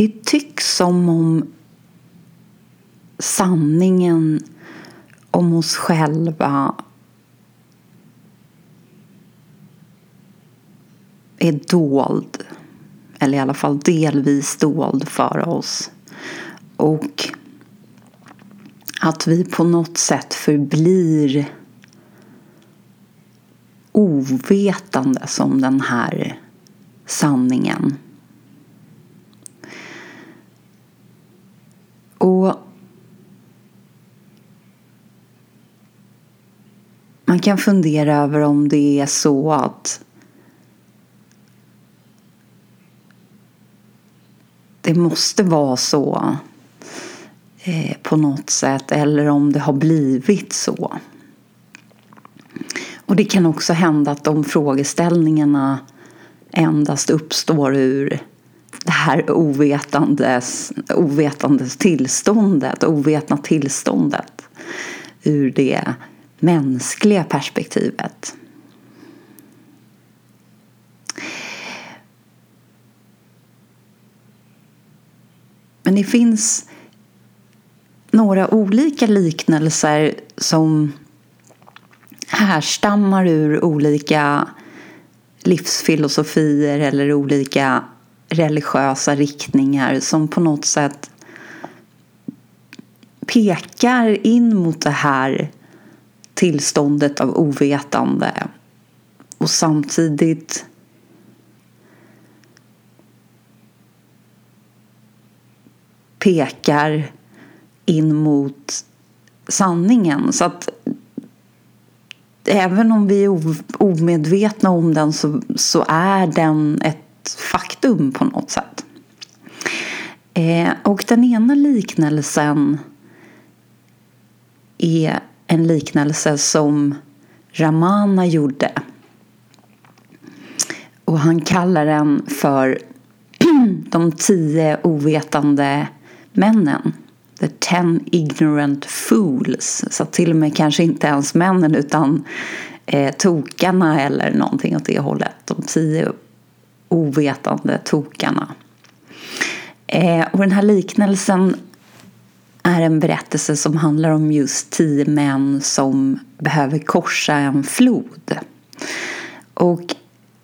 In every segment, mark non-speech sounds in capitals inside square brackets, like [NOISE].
det tycks som om sanningen om oss själva är dold. Eller i alla fall delvis dold för oss. Och att vi på något sätt förblir ovetande som den här sanningen. Och man kan fundera över om det är så att det måste vara så eh, på något sätt eller om det har blivit så. Och det kan också hända att de frågeställningarna endast uppstår ur det här ovetandes, ovetandes tillståndet, ovetna tillståndet ur det mänskliga perspektivet. Men det finns några olika liknelser som härstammar ur olika livsfilosofier eller olika religiösa riktningar som på något sätt pekar in mot det här tillståndet av ovetande och samtidigt pekar in mot sanningen. Så att även om vi är omedvetna om den så, så är den ett faktum på något sätt. Eh, och den ena liknelsen är en liknelse som Ramana gjorde. Och han kallar den för [CLEARS THROAT] de tio ovetande männen. The ten ignorant fools. Så till och med kanske inte ens männen utan eh, tokarna eller någonting åt det hållet. De tio ovetande tokarna. Eh, och den här liknelsen är en berättelse som handlar om just tio män som behöver korsa en flod. Och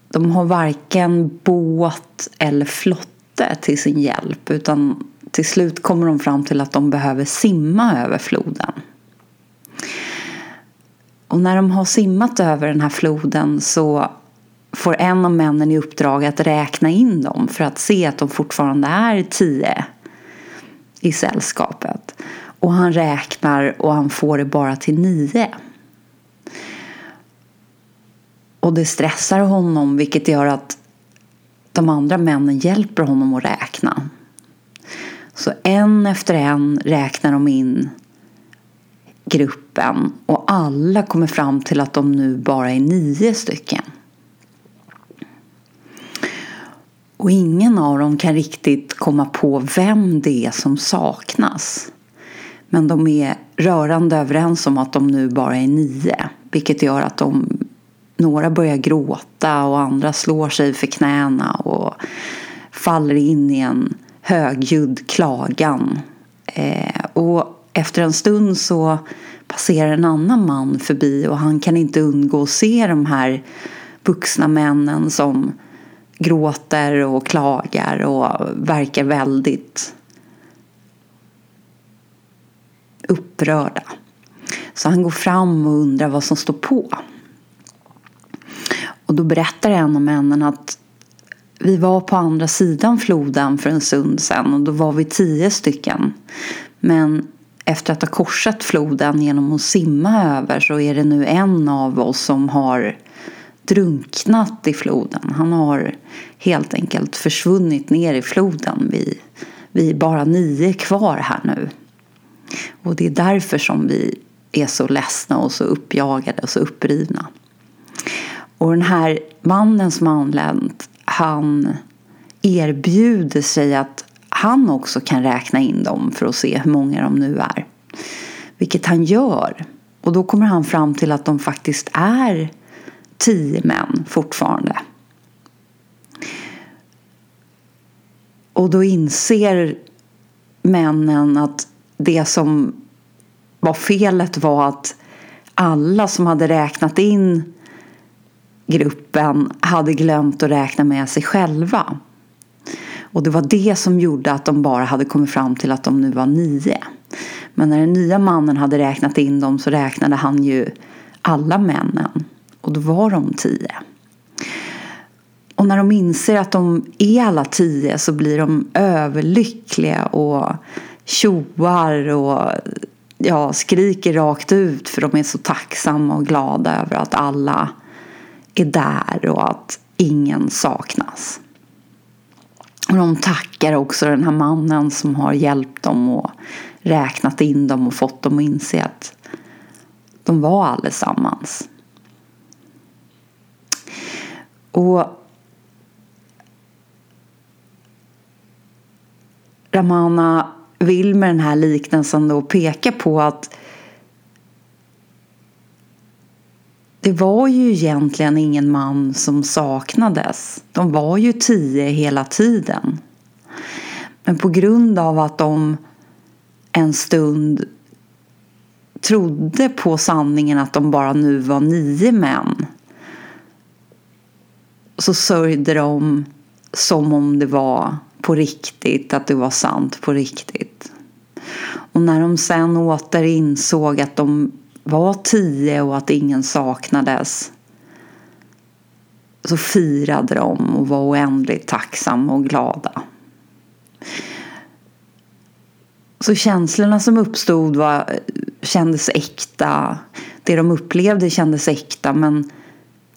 de har varken båt eller flotte till sin hjälp utan till slut kommer de fram till att de behöver simma över floden. Och när de har simmat över den här floden så får en av männen i uppdrag att räkna in dem för att se att de fortfarande är tio i sällskapet. Och han räknar och han får det bara till nio. Och det stressar honom vilket gör att de andra männen hjälper honom att räkna. Så en efter en räknar de in gruppen och alla kommer fram till att de nu bara är nio stycken. Och ingen av dem kan riktigt komma på vem det är som saknas. Men de är rörande överens om att de nu bara är nio. Vilket gör att de, några börjar gråta och andra slår sig för knäna och faller in i en högljudd klagan. Eh, och efter en stund så passerar en annan man förbi och han kan inte undgå att se de här vuxna männen som gråter och klagar och verkar väldigt upprörda. Så han går fram och undrar vad som står på. Och då berättar en av männen att vi var på andra sidan floden för en stund sedan och då var vi tio stycken. Men efter att ha korsat floden genom att simma över så är det nu en av oss som har drunknat i floden. Han har helt enkelt försvunnit ner i floden. Vi, vi är bara nio kvar här nu. Och det är därför som vi är så ledsna och så uppjagade och så upprivna. Och den här mannen som har anlänt, han erbjuder sig att han också kan räkna in dem för att se hur många de nu är. Vilket han gör. Och då kommer han fram till att de faktiskt är tio män fortfarande. Och då inser männen att det som var felet var att alla som hade räknat in gruppen hade glömt att räkna med sig själva. Och det var det som gjorde att de bara hade kommit fram till att de nu var nio. Men när den nya mannen hade räknat in dem så räknade han ju alla männen. Och då var de tio. Och när de inser att de är alla tio så blir de överlyckliga och tjoar och ja, skriker rakt ut för de är så tacksamma och glada över att alla är där och att ingen saknas. Och de tackar också den här mannen som har hjälpt dem och räknat in dem och fått dem att inse att de var allesammans. Och Ramana vill med den här liknelsen då peka på att det var ju egentligen ingen man som saknades. De var ju tio hela tiden. Men på grund av att de en stund trodde på sanningen att de bara nu var nio män så sörjde de som om det var på riktigt, att det var sant på riktigt. Och när de sen åter insåg att de var tio och att ingen saknades så firade de och var oändligt tacksamma och glada. Så känslorna som uppstod var, kändes äkta. Det de upplevde kändes äkta men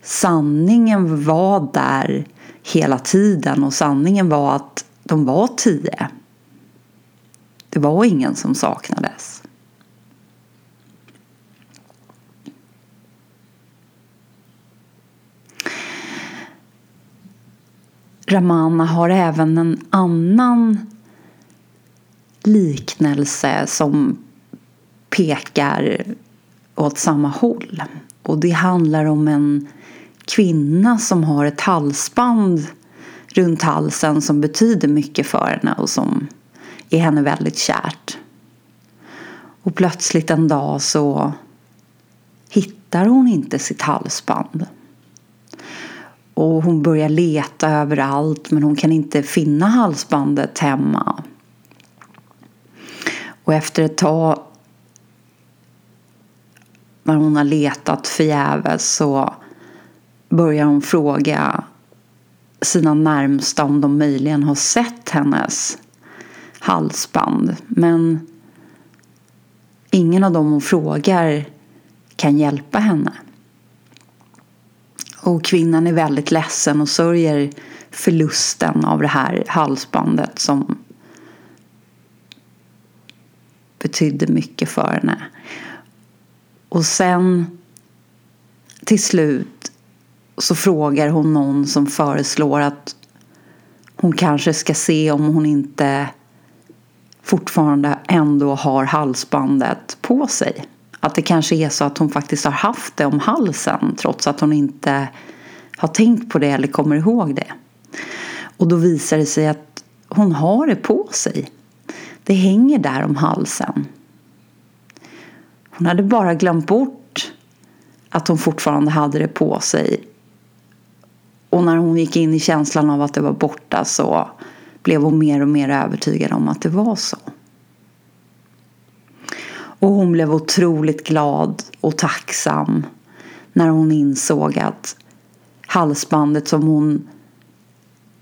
sanningen var där hela tiden och sanningen var att de var tio. Det var ingen som saknades. Ramana har även en annan liknelse som pekar åt samma håll. Och det handlar om en kvinna som har ett halsband runt halsen som betyder mycket för henne och som är henne väldigt kärt. Och plötsligt en dag så hittar hon inte sitt halsband. Och hon börjar leta överallt men hon kan inte finna halsbandet hemma. Och efter ett tag när hon har letat förgäves så börjar hon fråga sina närmsta om de möjligen har sett hennes halsband. Men ingen av dem hon frågar kan hjälpa henne. Och kvinnan är väldigt ledsen och sörjer förlusten av det här halsbandet som betydde mycket för henne. Och sen till slut så frågar hon någon som föreslår att hon kanske ska se om hon inte fortfarande ändå har halsbandet på sig. Att det kanske är så att hon faktiskt har haft det om halsen trots att hon inte har tänkt på det eller kommer ihåg det. Och då visar det sig att hon har det på sig. Det hänger där om halsen. Hon hade bara glömt bort att hon fortfarande hade det på sig. Och när hon gick in i känslan av att det var borta så blev hon mer och mer övertygad om att det var så. Och hon blev otroligt glad och tacksam när hon insåg att halsbandet som hon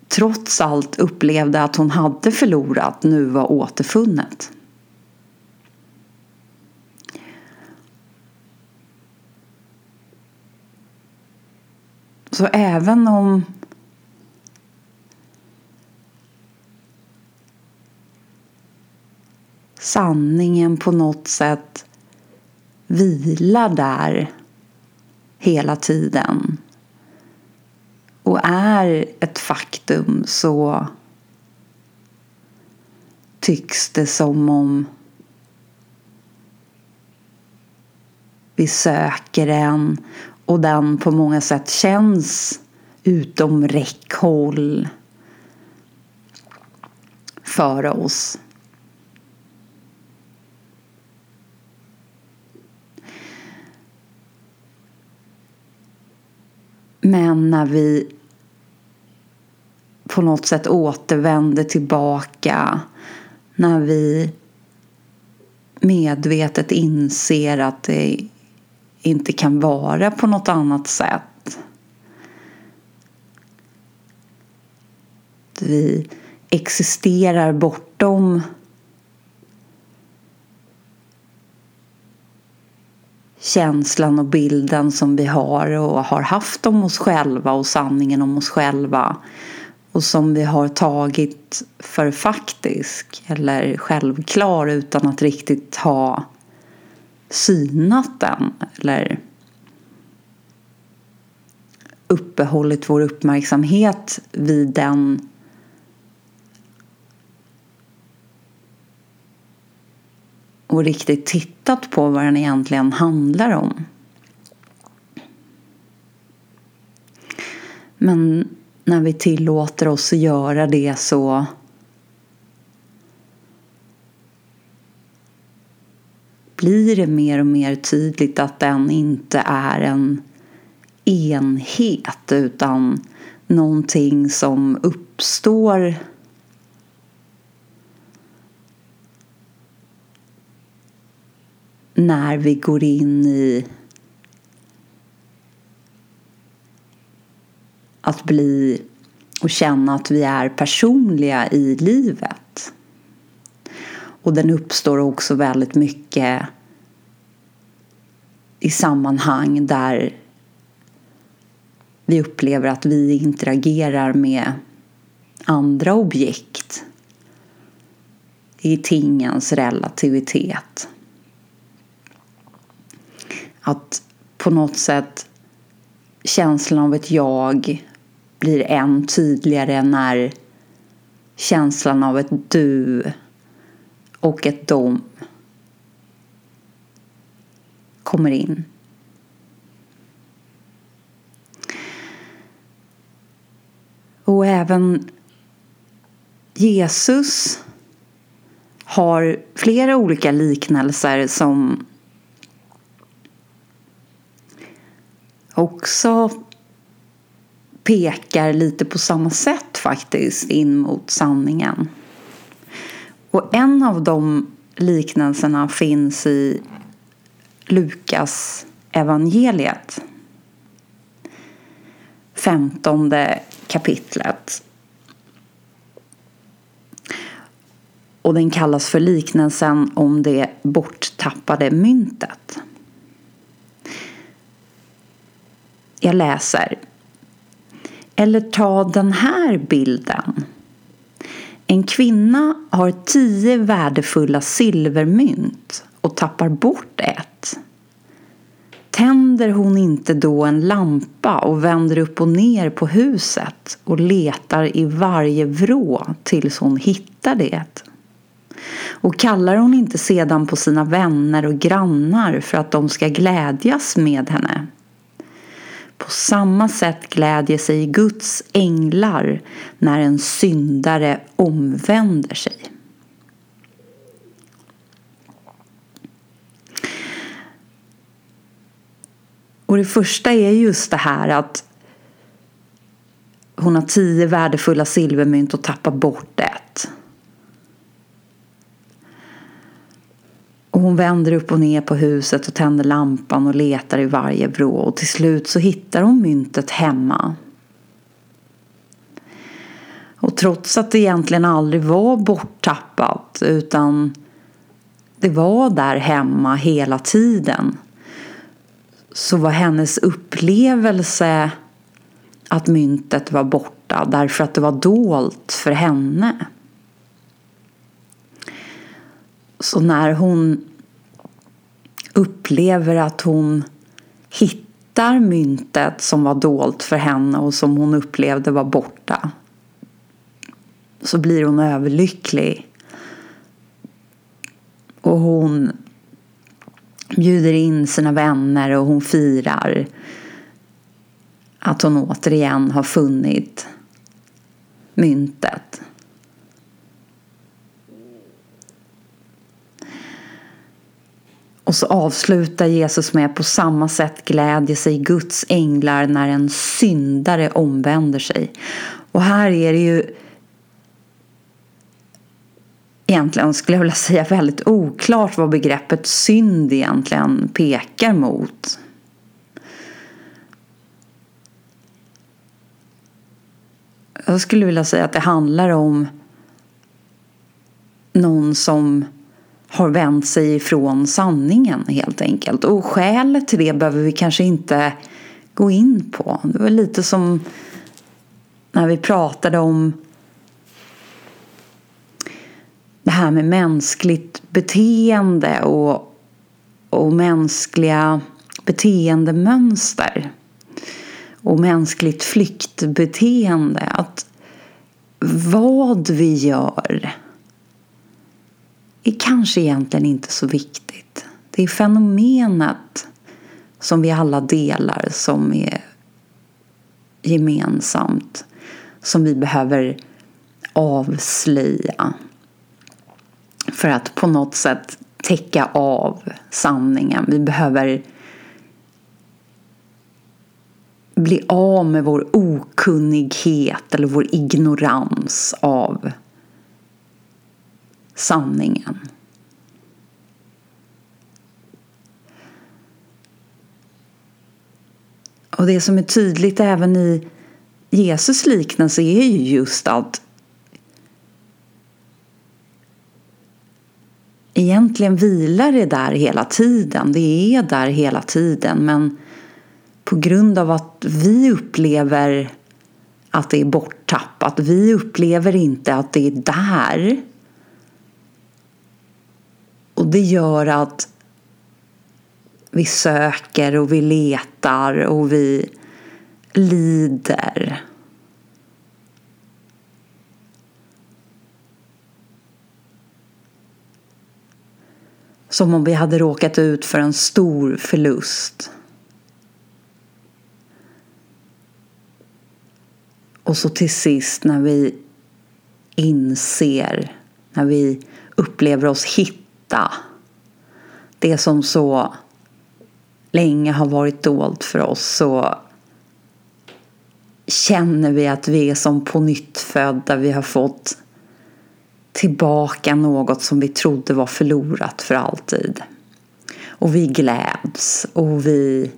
trots allt upplevde att hon hade förlorat nu var återfunnet. Så även om sanningen på något sätt vilar där hela tiden och är ett faktum så tycks det som om vi söker den och den på många sätt känns utom räckhåll. för oss. Men när vi på något sätt återvänder tillbaka, när vi medvetet inser att det inte kan vara på något annat sätt. Vi existerar bortom känslan och bilden som vi har och har haft om oss själva och sanningen om oss själva och som vi har tagit för faktisk eller självklar utan att riktigt ha synat den eller uppehållit vår uppmärksamhet vid den och riktigt tittat på vad den egentligen handlar om. Men när vi tillåter oss att göra det så blir det mer och mer tydligt att den inte är en enhet utan någonting som uppstår när vi går in i att bli och känna att vi är personliga i livet. Och den uppstår också väldigt mycket i sammanhang där vi upplever att vi interagerar med andra objekt i tingens relativitet. Att på något sätt känslan av ett jag blir än tydligare när känslan av ett du och ett dom kommer in. Och även Jesus har flera olika liknelser som också pekar lite på samma sätt faktiskt in mot sanningen. Och en av de liknelserna finns i Lukas evangeliet. Femtonde kapitlet. Och den kallas för liknelsen om det borttappade myntet. Jag läser. Eller ta den här bilden. En kvinna har tio värdefulla silvermynt och tappar bort ett. Tänder hon inte då en lampa och vänder upp och ner på huset och letar i varje vrå tills hon hittar det? Och kallar hon inte sedan på sina vänner och grannar för att de ska glädjas med henne? På samma sätt glädjer sig Guds änglar när en syndare omvänder sig. Och det första är just det här att hon har tio värdefulla silvermynt och tappar bort ett. Och hon vänder upp och ner på huset och tänder lampan och letar i varje vrå och till slut så hittar hon myntet hemma. Och trots att det egentligen aldrig var borttappat utan det var där hemma hela tiden så var hennes upplevelse att myntet var borta därför att det var dolt för henne. Så när hon upplever att hon hittar myntet som var dolt för henne och som hon upplevde var borta så blir hon överlycklig. Och hon bjuder in sina vänner och hon firar att hon återigen har funnit myntet. Och så avslutar Jesus med på samma sätt glädjer sig Guds änglar när en syndare omvänder sig. Och här är det ju egentligen skulle jag vilja säga väldigt oklart vad begreppet synd egentligen pekar mot. Jag skulle vilja säga att det handlar om någon som har vänt sig ifrån sanningen helt enkelt. Och skälet till det behöver vi kanske inte gå in på. Det var lite som när vi pratade om det här med mänskligt beteende och, och mänskliga beteendemönster och mänskligt flyktbeteende. Att vad vi gör är kanske egentligen inte så viktigt. Det är fenomenet som vi alla delar som är gemensamt som vi behöver avslöja för att på något sätt täcka av sanningen. Vi behöver bli av med vår okunnighet eller vår ignorans av sanningen. Och det som är tydligt även i Jesus liknelse är ju just att egentligen vilar det där hela tiden. Det är där hela tiden men på grund av att vi upplever att det är borttappat. Vi upplever inte att det är där. Och det gör att vi söker och vi letar och vi lider. Som om vi hade råkat ut för en stor förlust. Och så till sist när vi inser, när vi upplever oss hitta det som så länge har varit dolt för oss så känner vi att vi är som på nytt födda. Vi har fått tillbaka något som vi trodde var förlorat för alltid. Och vi gläds och vi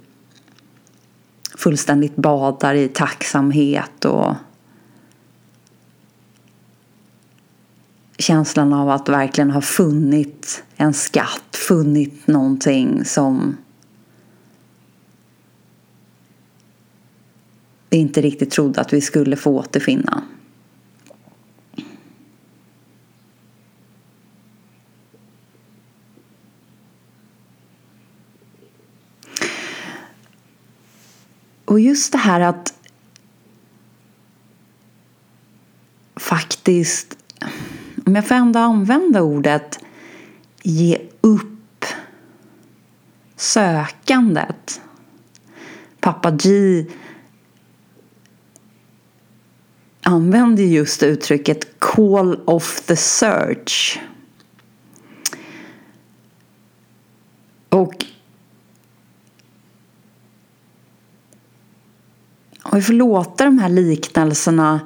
fullständigt badar i tacksamhet och känslan av att verkligen ha funnit en skatt, funnit någonting som vi inte riktigt trodde att vi skulle få återfinna. Och just det här att faktiskt, om jag får ändå använda ordet, ge upp sökandet. Pappa G använder just uttrycket call off the search. Och Och vi får låta de här liknelserna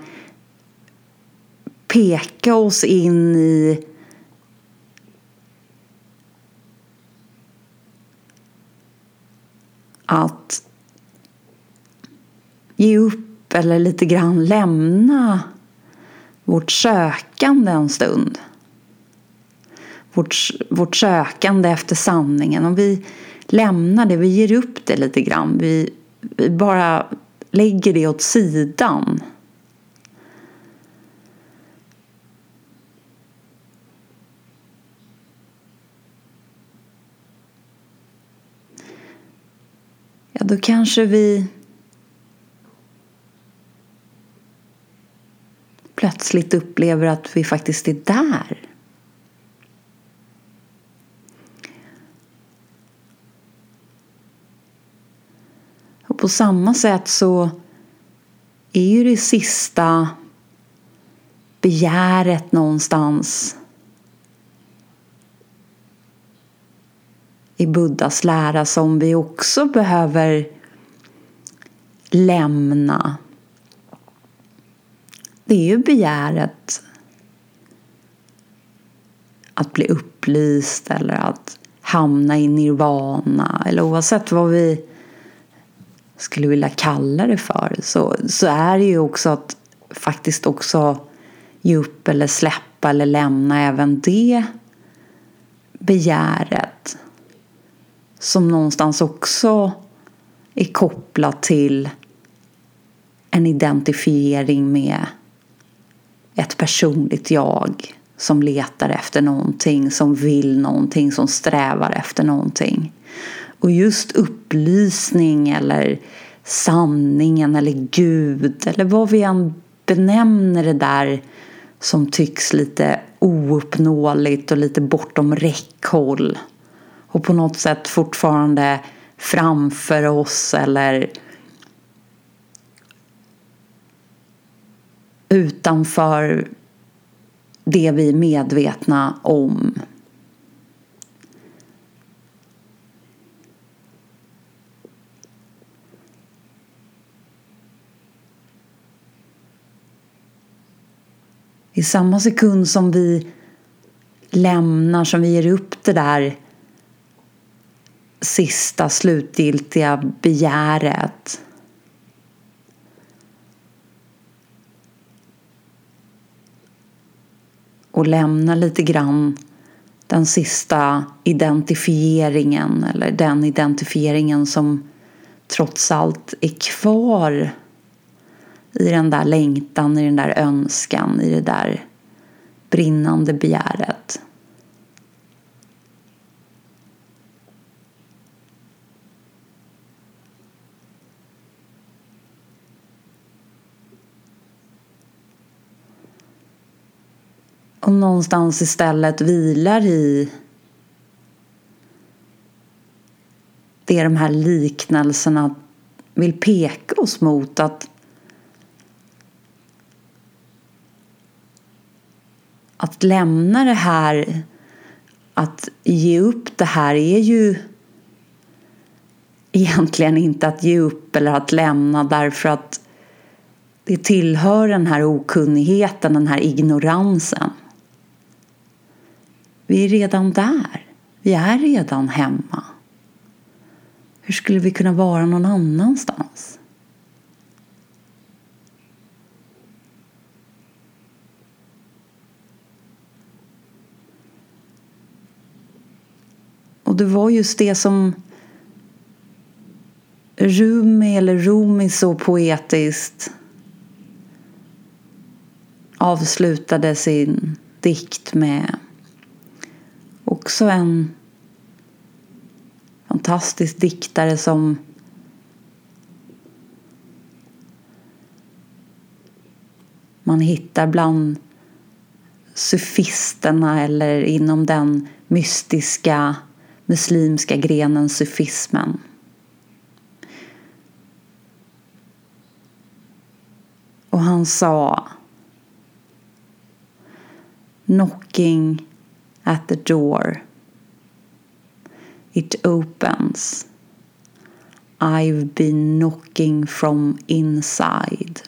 peka oss in i att ge upp eller lite grann lämna vårt sökande en stund. Vårt, vårt sökande efter sanningen. Om vi lämnar det, vi ger upp det lite grann. Vi, vi bara lägger det åt sidan. Då kanske vi plötsligt upplever att vi faktiskt är där. på samma sätt så är ju det sista begäret någonstans i Buddhas lära som vi också behöver lämna. Det är ju begäret att bli upplyst eller att hamna i nirvana eller oavsett vad vi skulle vilja kalla det för så, så är det ju också att faktiskt också ge upp eller släppa eller lämna även det begäret som någonstans också är kopplat till en identifiering med ett personligt jag som letar efter någonting, som vill någonting, som strävar efter någonting. Och just upplysning eller sanningen eller Gud eller vad vi än benämner det där som tycks lite ouppnåeligt och lite bortom räckhåll och på något sätt fortfarande framför oss eller utanför det vi är medvetna om. I samma sekund som vi lämnar, som vi ger upp det där sista slutgiltiga begäret och lämna lite grann den sista identifieringen eller den identifieringen som trots allt är kvar i den där längtan, i den där önskan, i det där brinnande begäret. Och någonstans istället vilar i det de här liknelserna vill peka oss mot att att lämna det här, att ge upp det här är ju egentligen inte att ge upp eller att lämna därför att det tillhör den här okunnigheten, den här ignoransen. Vi är redan där. Vi är redan hemma. Hur skulle vi kunna vara någon annanstans? Och det var just det som Rumi eller Rumi så poetiskt avslutade sin dikt med. Också en fantastisk diktare som man hittar bland sufisterna eller inom den mystiska muslimska grenen sufismen. Och han sa Knocking at the door. It opens. I've been knocking from inside.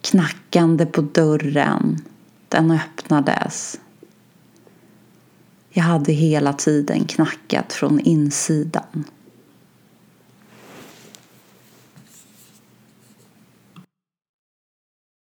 Knackande på dörren. Den öppnades. Jag hade hela tiden knackat från insidan.